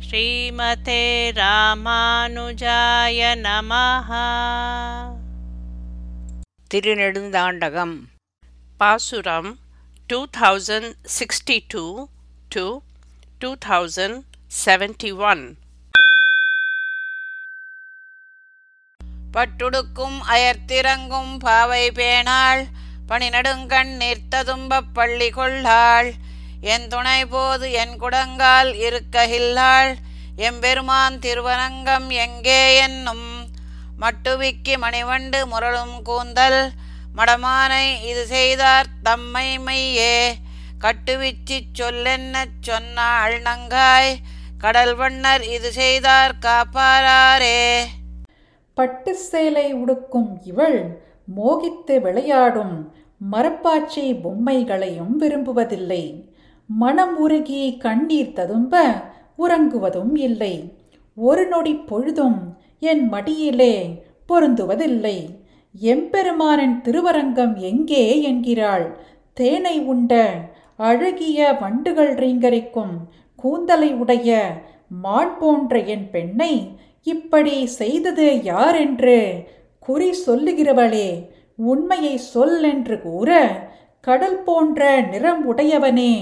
ஸ்ரீமதே ராமானுஜாய நமஹா. திருநெடுந்தாண்டகம். பாசுரம் two thousand sixty two to two thousand seventy one பட்டுடுக்கும் அயர்த்திறங்கும் பாவை பேணாள் பணி நடுங்கண் நிற்ததும்பப் பள்ளி கொள்ளாள் என் துணை போது என் குடங்கால் இருக்ககில்லாள் எம்பெருமான் திருவரங்கம் எங்கே என்னும் மட்டுவிக்கி மணிவண்டு முரளும் கூந்தல் மடமானை இது செய்தார் தம்மை மையே. கட்டுவிச்சிச் சொல்லென்னச் சொன்னாள் நங்காய் கடல் வண்ணர் இது செய்தார் காப்பாராரே பட்டு சேலை உடுக்கும் இவள் மோகித்து விளையாடும் மரப்பாச்சி பொம்மைகளையும் விரும்புவதில்லை. மனம் உருகி கண்ணீர் ததும்ப உறங்குவதும் இல்லை. ஒரு நொடி பொழுதும் என் மடியிலே பொருந்துவதில்லை. எம்பெருமானின் திருவரங்கம் எங்கே என்கிறாள்? தேனை உண்ட அழகிய வண்டுகள் ரீங்கரிக்கும் கூந்தலை உடைய மான் போன்ற என் பெண்ணை இப்படி செய்தது யார் என்று குறி சொல்லுகிறவளே உண்மையை சொல் என்று கூற கடல் போன்ற நிறம் உடையவனே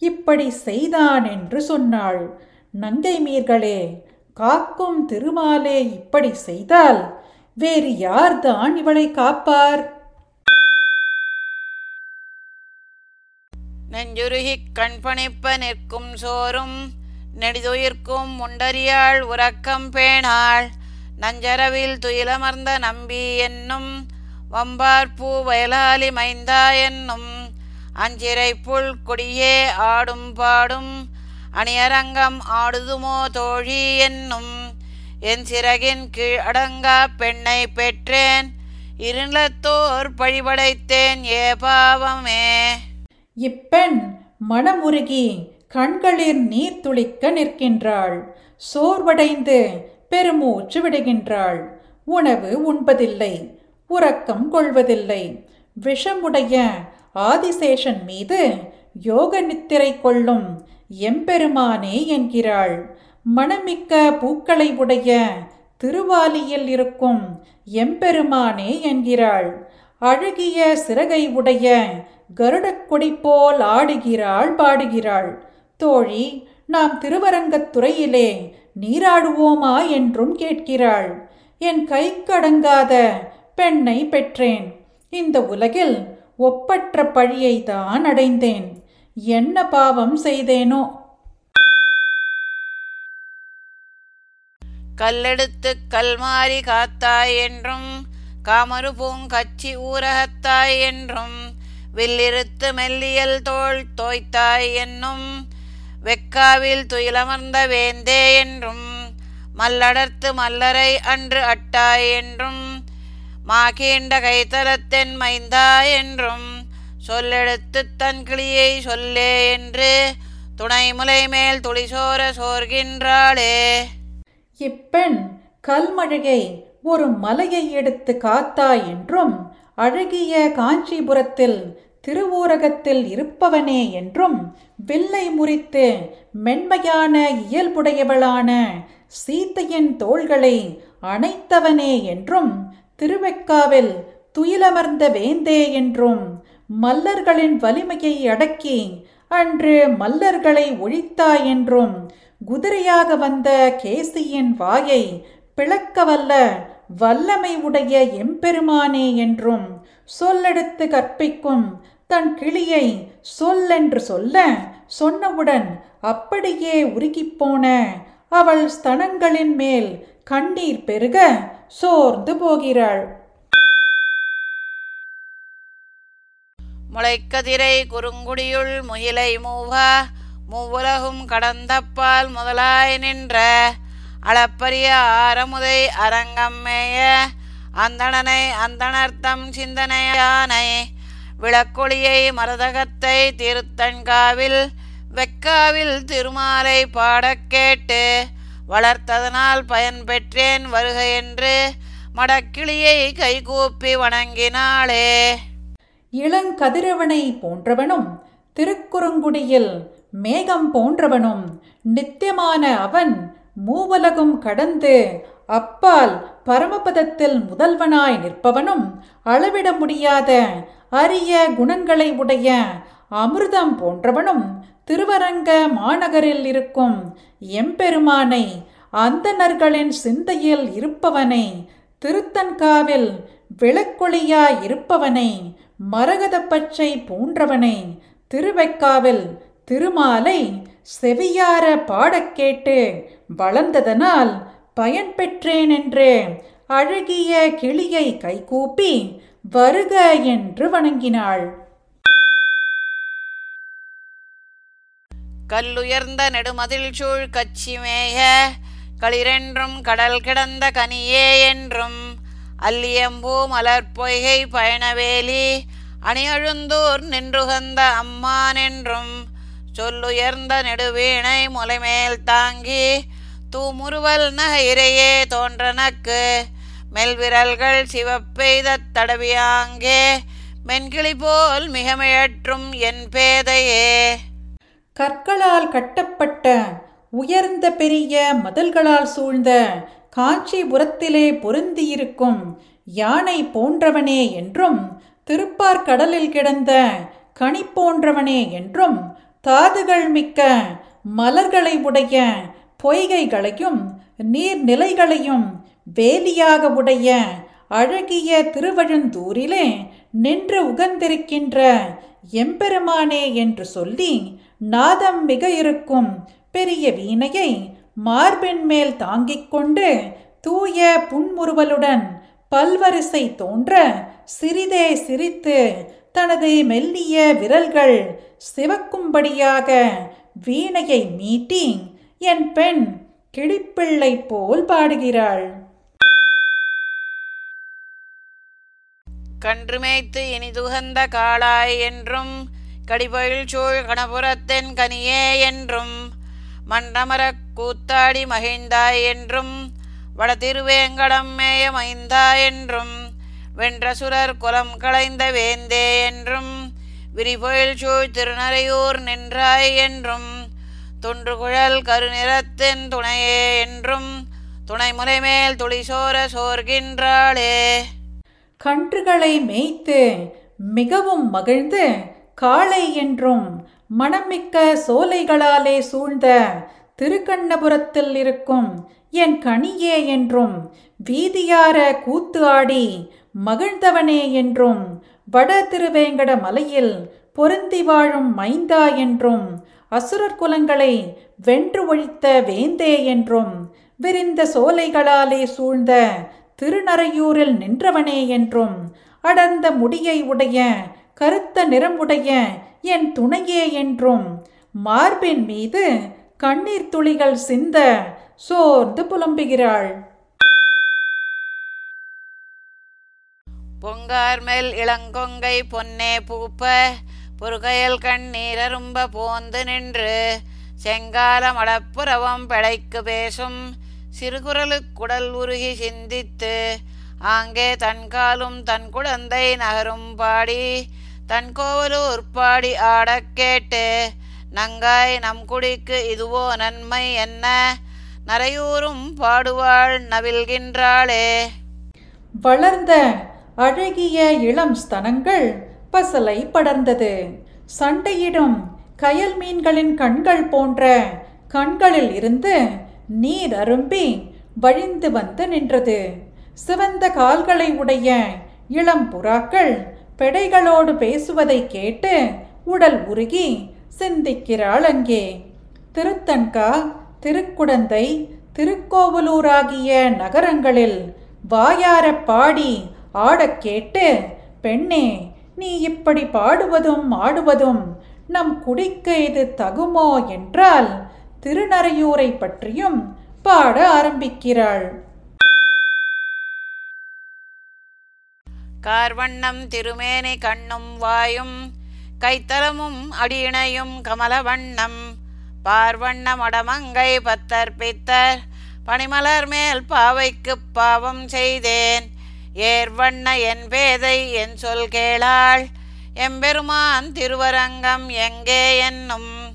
இப்படி செய்தான் என்று சொன்னாள். நங்கை மீர்களே காக்கும் திருமாலே இப்படி செய்தால் வேறு யார்தான் இவளை காப்பார்? நெஞ்சுருகிக் கண்பணிப்ப நிற்கும் சோறும் நெடிதுயிர்க்கும் முண்டறியாள் உறக்கம் பேணாள். நஞ்சரவில் துயிலமர்ந்த நம்பி என்னும் வம்பார்பூ வயலாலி மைந்தா என்னும் அஞ்சிறை புல் கொடியே ஆடும் பாடும் அணியரங்கம் ஆடுதுமோ தோழி என்னும் என் சிறகின் கீழ் அடங்கா பெண்ணை பெற்றேன் இருளத்தோர் பழிபடைத்தேன் ஏ பாவமே. இப்பெண் மனமுருகி கண்களில் நீர் துளிக்க நிற்கின்றாள் சோர்வடைந்து பெருமூச்சு விடுகின்றாள் உணவு உண்பதில்லை உறக்கம் கொள்வதில்லை விஷமுடைய ஆதிசேஷன் மீது யோக நித்திரை கொள்ளும் எம்பெருமானே என்கிறாள். மணமிக்க பூக்களை உடைய திருவாலியில் இருக்கும் எம்பெருமானே என்கிறாள். அழகிய சிறகை உடைய கருடக்கொடி போல் ஆடுகிறாள் பாடுகிறாள். தோழி நாம் திருவரங்கத்துறையிலே நீராடுவோமா என்றும் கேட்கிறாள். என் கைக்கடங்காத பெண்ணை பெற்றேன். இந்த உலகில் ஒப்பற்ற பழியை தான் அடைந்தேன். என்ன பாவம் செய்தேனோ? கல்லெடுத்து கல்மாரி காத்தாய் என்றும் காமரு பூங்கச்சி ஊரகத்தாய் என்றும் வில்லிருத்து மெல்லியல் தோள் தோய்த்தாய் என்னும் வெக்காவில் துயிலமர்ந்த வேந்தே என்றும் மல்லடர்த்து மல்லரை அன்று அட்டாய் என்றும் மாகீண்ட கைத்தலத்தென் மைந்தா என்றும் சொல்லெடுத்து தன் கிளியை சொல்லே என்று துணைமுலை மேல் துளிசோர சோர்கின்றாளே. இப்பெண் கல்மழகை ஒரு மலையை எடுத்து காத்தாய் என்றும் அழகிய காஞ்சிபுரத்தில் திருவூரகத்தில் இருப்பவனே என்றும் வில்லை முறித்து மென்மையான இயல்புடையவளான சீத்தையின் தோள்களை அணைத்தவனே என்றும் திருவெக்காவில் துயிலமர்ந்த வேந்தே என்றும் மல்லர்களின் வலிமையை அடக்கி அன்று மல்லர்களை ஒழித்தாய் என்றும் குதிரையாக வந்த கேசியின் வாயை பிளக்கவல்ல வல்லமை உடைய எம்பெருமானே என்றும் சொல்லெடுத்து கற்பிக்கும் தன் கிளியை சொல்லென்று சொல்ல சொன்னவுடன் அப்படியே உருகிப்போன அவள் ஸ்தனங்களின் மேல் கண்ணீர் பெருக சோர்ந்து போகிறாள். முளைக்கதிரை குறுங்குடியுள் முகிலை மூவா மூவுலகும் கடந்தப்பால் முதலாய் நின்ற அளப்பரிய ஆரமுதை அரங்கம்மேய அந்தணனை அந்தணர்த்தம் சிந்தனையானை விளக்கொளியை மரதகத்தை திருத்தன்காவில் வெக்காவில் திருமாலை பாடக் கேட்டு வளர்த்ததனால் பயன் பெற்றேன் வருக என்று மடக்கிளியை கைகூப்பி வணங்கினாளே. இளங்கதிரவனை போன்றவனும் திருக்குறுங்குடியில் மேகம் போன்றவனும் நித்தியமான அவன் மூவலகும் கடந்து அப்பால் பரமபதத்தில் முதல்வனாய் நிற்பவனும் அளவிட முடியாத அரிய குணங்களை உடைய அமிர்தம் போன்றவனும் திருவரங்க மாநகரில் இருக்கும் எம்பெருமானை அந்தணர்களின் சிந்தையில் இருப்பவனை திருத்தன்காவில் விளக்கொளியாய் இருப்பவனை மரகத பச்சை போன்றவனை திருவெக்காவில் திருமாலை செவியார பாடக் கேட்டு வளர்ந்ததனால் பயன் பெற்றேன் என்று அழகிய கிளியை கைகூப்பி வருக என்று வணங்கினாள். கல்லுயர்ந்த நெடுமதில் சூழ் கச்சிமேய களிரென்றும் கடல் கிடந்த கனியே என்றும் அல்லியம்பூ மலர்பொய்கை பயணவேலி அணியழுந்தூர் நின்றுகந்த அம்மான் என்றும் சொல்லுயர்ந்த நெடுவீணை முலைமேல் தாங்கி தூமுறுவல் நகையிறையே தோன்றனக்கு மெல்விரல்கள் சிவப்பெய்தத் தடவியாங்கே மென்கிளி போல் மிகமிழற்றும் என் பேதையே. கற்களால் கட்டப்பட்ட உயர்ந்த பெரிய மதல்களால் சூழ்ந்த காஞ்சிபுரத்திலே பொருந்தியிருக்கும் யானை போன்றவனே என்றும் திருப்பார்கடலில் கிடந்த கனி போன்றவனே என்றும் தாதுகள் மிக்க மலர்களை உடைய பொய்கைகளையும் நீர்நிலைகளையும் வேலியாக உடைய அழகிய திருவழுந்தூரிலே நின்று உகந்திருக்கின்ற எம்பெருமானே என்று சொல்லி நாதம் மிக இருக்கும். பெரிய வீணையை மார்பின் மேல் தாங்கிக் கொண்டு தூய புன்முறுவலுடன் பல்வரிசை தோன்ற சிறிதே சிரித்து தனது மெல்லிய விரல்கள் சிவக்கும்படியாக வீணையை மீட்டி என் பெண் கிளிப்பிள்ளை போல் பாடுகிறாள். கன்றுமேய்த்து இனிதுகந்த காளாய் என்றும் கடிபொழில் சூழ் கணபுரத்தின் கனியே என்றும் மண்டமரக் கூத்தாடி மகிழ்ந்தாய் என்றும் வடதிருவேங்கடம் மேய மைந்தா என்றும் வென்ற சுரர் குலம் களைந்த வேந்தே என்றும் விரிபொயில் சூழ் திருநறையூர் நின்றாய் என்றும் தொன்றுகுழல் கருநிறத்தின் துணையே என்றும் துணை மேல் துளிசோர சோர்கின்றாளே. கன்றுகளை மேய்த்து மிகவும் மகிழ்ந்து காளை என்றும் மணமிக்க சோலைகளாலே சூழ்ந்த திருக்கண்ணபுரத்தில் இருக்கும் என் கனியே என்றும் வீதியார கூத்து ஆடி மகிழ்ந்தவனே என்றும் வட திருவேங்கட மலையில் பொருந்தி வாழும் மைந்தா என்றும் அசுரர் குலங்களை வென்று ஒழித்த வேந்தே என்றும் விரிந்த சோலைகளாலே சூழ்ந்த திருநறையூரில் நின்றவனே என்றும் அடர்ந்த முடியை உடைய கருத்த நிறமுடைய என் துணையே என்றும் மார்பின் மீது கண்ணீர் துளிகள் சிந்த சோர்ந்து புலம்புகிறாள். பொங்கார் மேல் இளங்கொங்கை பொன்னே பூப்ப புருகையல் கண்ணீர் அரும்ப போந்து நின்று செங்கால மடப்புறவம் பிழைக்கு பேசும் சிறுகுரலுக்குடல் உருகி சிந்தித்து ஆங்கே தன்காலும் தன் குழந்தை நகரும் பாடி தன் கோவலூர் பாடி ஆடக் கேட்டு நங்காய் நம் குடிக்கு இதுவோ நன்மை என்ன? நரையூரும் பாடுவாள் நவில்கின்றாளே வளர்ந்த அழகிய இளம் ஸ்தனங்கள் பசலை படர்ந்தது. சண்டையிடும் கயல் மீன்களின் கண்கள் போன்ற கண்களில் இருந்து நீர் அரும்பி வழிந்து வந்து நின்றது. சிவந்த கால்களை உடைய இளம் புறாக்கள் பெடைகளோடு பேசுவதை கேட்டு உடல் உருகி சிந்திக்கிறாள் அங்கே. திருத்தன்கா திருக்குடந்தை திருக்கோவலூராகிய நகரங்களில் வாயாரப் பாடி ஆடக் கேட்டு பெண்ணே நீ இப்படி பாடுவதும் ஆடுவதும் நம் குடிக்கு இது தகுமோ? என்றால் திருநறையூரை பற்றியும் பாட ஆரம்பிக்கிறாள். கார்வண்ணம் திருமேனி கண்ணும் வாயும் கைத்தலமும் அடியிணையும் கமலவண்ணம். பார்வண்ண மடமங்கை பத்தர் பித்தர் பனிமலர் மேல் பாவைக்குப் பாவம் செய்தேன். ஏர்வண்ண என் பேதை என் சொல் கேளாள் எம்பெருமான் திருவரங்கம் எங்கே என்னும்.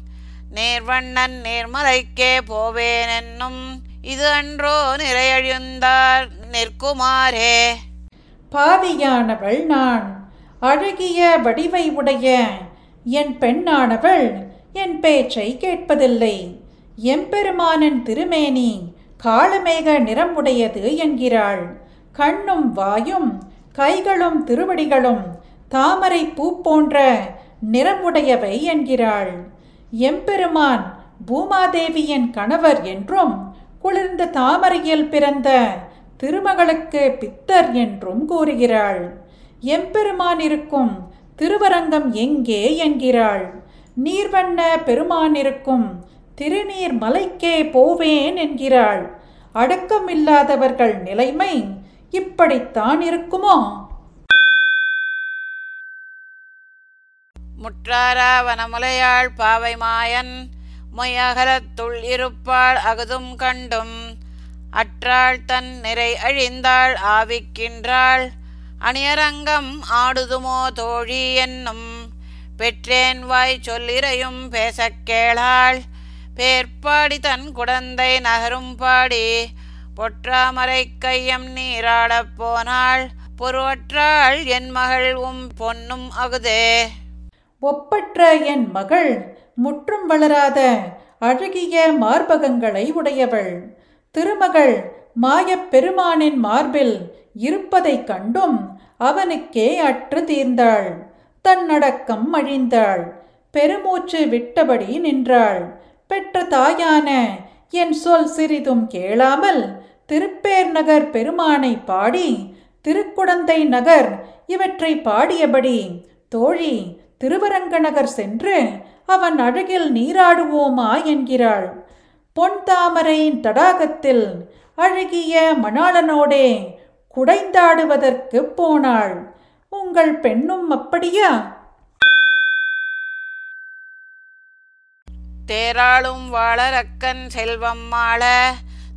நேர்வண்ணன் நேர்மலைக்கே போவேனென்னும் இது அன்றோ நிறையழிந்தார் நிற்குமாரே பாவியானவள் நான். அழகிய வடிவை உடைய என் பெண்ணானவள் என் பேச்சை கேட்பதில்லை. எம்பெருமானின் திருமேனி காலமேக நிறம் உடையது என்கிறாள். கண்ணும் வாயும் கைகளும் திருவடிகளும் தாமரை பூ போன்ற நிறமுடையவை என்கிறாள். எம்பெருமான் பூமாதேவியின் கணவர் என்றும் குளிர்ந்த தாமரையில் பிறந்த திருமகளுக்கு பித்தர் என்றும் கூறுகிறாள். எம்பெருமான் இருக்கும் திருவரங்கம் எங்கே என்கிறாள். நீர்வண்ண பெருமான் இருக்கும் திருநீர் மலைக்கே போவேன் என்கிறாள். அடக்கமில்லாதவர்கள் நிலைமை இப்படித்தான் இருக்குமோ? முற்றாரா வனமுலையாள் பாவை மாயன் மொயகலத்துள் இருப்பாள் அகுதும் கண்டும். அற்றாள் தன் நிறை அழிந்தாள் ஆவிக்கின்றாள். அணியரங்கம் ஆடுதுமோ தோழி என்னும் பெற்றேன் வாய் சொல்லிரையும் பேசக் கேளாள். பேர்பாடி தன் குடந்தை நகரும் பாடி பொற்றாமரை கையம் நீராடப் போனாள். பொருவற்றாள் என் மகள் உம் பொன்னும் அகுதே. ஒப்பற்ற என் மகள் முற்றும் வளராத அழகிய மார்பகங்களை உடையவள். திருமகள் மாயப் பெருமானின் மார்பில் இருப்பதைக் கண்டும் அவனுக்கே அற்று தீர்ந்தாள். தன்னடக்கம் அழிந்தாள். பெருமூச்சு விட்டபடி நின்றாள். பெற்ற தாயான என் சொல் சிறிதும் கேளாமல் திருப்பேர் நகர் பெருமானை பாடி திருக்குடந்தை நகர் இவற்றை பாடியபடி தோழி திருவரங்க நகர் சென்று அவன் அழகில் நீராடுவோமா என்கிறாள். பொன் தாமரையின் தடாகத்தில் அழகிய மணாளனோடே குடைந்தாடுவதற்கு போனாள். உங்கள் பெண்ணும் அப்படியா? தேராளும் வாழரக்கன் செல்வம் மாள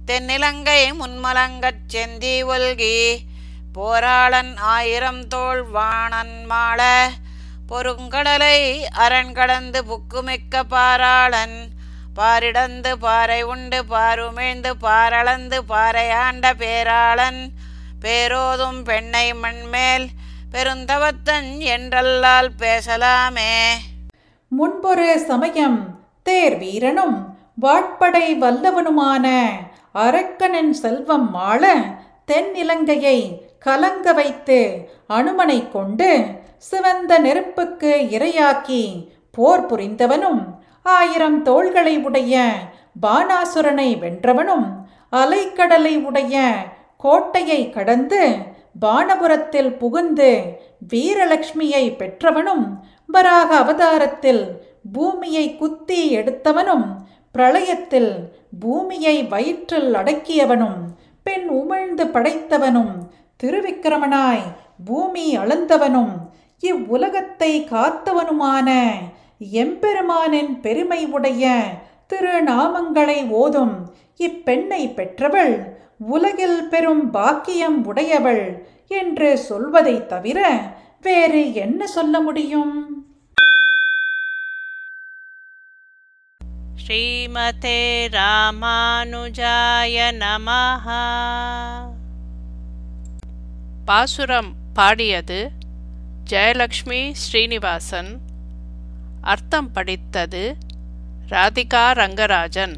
தென்னிலங்கை முன்மலங்கச் செந்தி ஒல்கி போராளன் ஆயிரம் தோல் வாணன் மாள பொருங்கடலை அரண் கடந்து புக்குமிக்க பாராளன் பாரிடந்து பாறை உண்டு பாருமிழ்ந்து பாரளந்து பாறையாண்ட பேராளன். பேரோதும் பெண்ணை மண்மேல் பெருந்தவத்தன் என்றல்லால் பேசலாமே. முன்பொரு சமயம் தேர் வீரனும் வாட்படை வல்லவனுமான அரக்கனின் செல்வம் மாள தென்னிலங்கையை கலங்க வைத்து அனுமனை கொண்டு சிவந்த நெருப்புக்கு இரையாக்கி போர் புரிந்தவனும் ஆயிரம் தோள்களை உடைய பானாசுரனை வென்றவனும் அலைக்கடலை உடைய கோட்டையை கடந்து பானபுரத்தில் புகுந்து வீரலட்சுமியை பெற்றவனும் வராக அவதாரத்தில் பூமியை குத்தி எடுத்தவனும் பிரளயத்தில் பூமியை வயிற்றில் அடக்கியவனும் பெண் உமிழ்ந்து படைத்தவனும் திருவிக்கிரமனாய் பூமி அளந்தவனும் இவ்வுலகத்தை காத்தவனுமான எம்பெருமானின் பெருமை உடைய திருநாமங்களை ஓதும். இப்பெண்ணை பெற்றவள் உலகில் பெரும் பாக்கியம் உடையவள் என்று சொல்வதைத் தவிர வேறு என்ன சொல்ல முடியும்? ஸ்ரீமதே ராமானுஜாய நமஹ. பாசுரம் பாடியது ஜெயலக்ஷ்மி ஸ்ரீனிவாசன். அர்த்தம் படித்தது ராதிகா ரங்கராஜன்.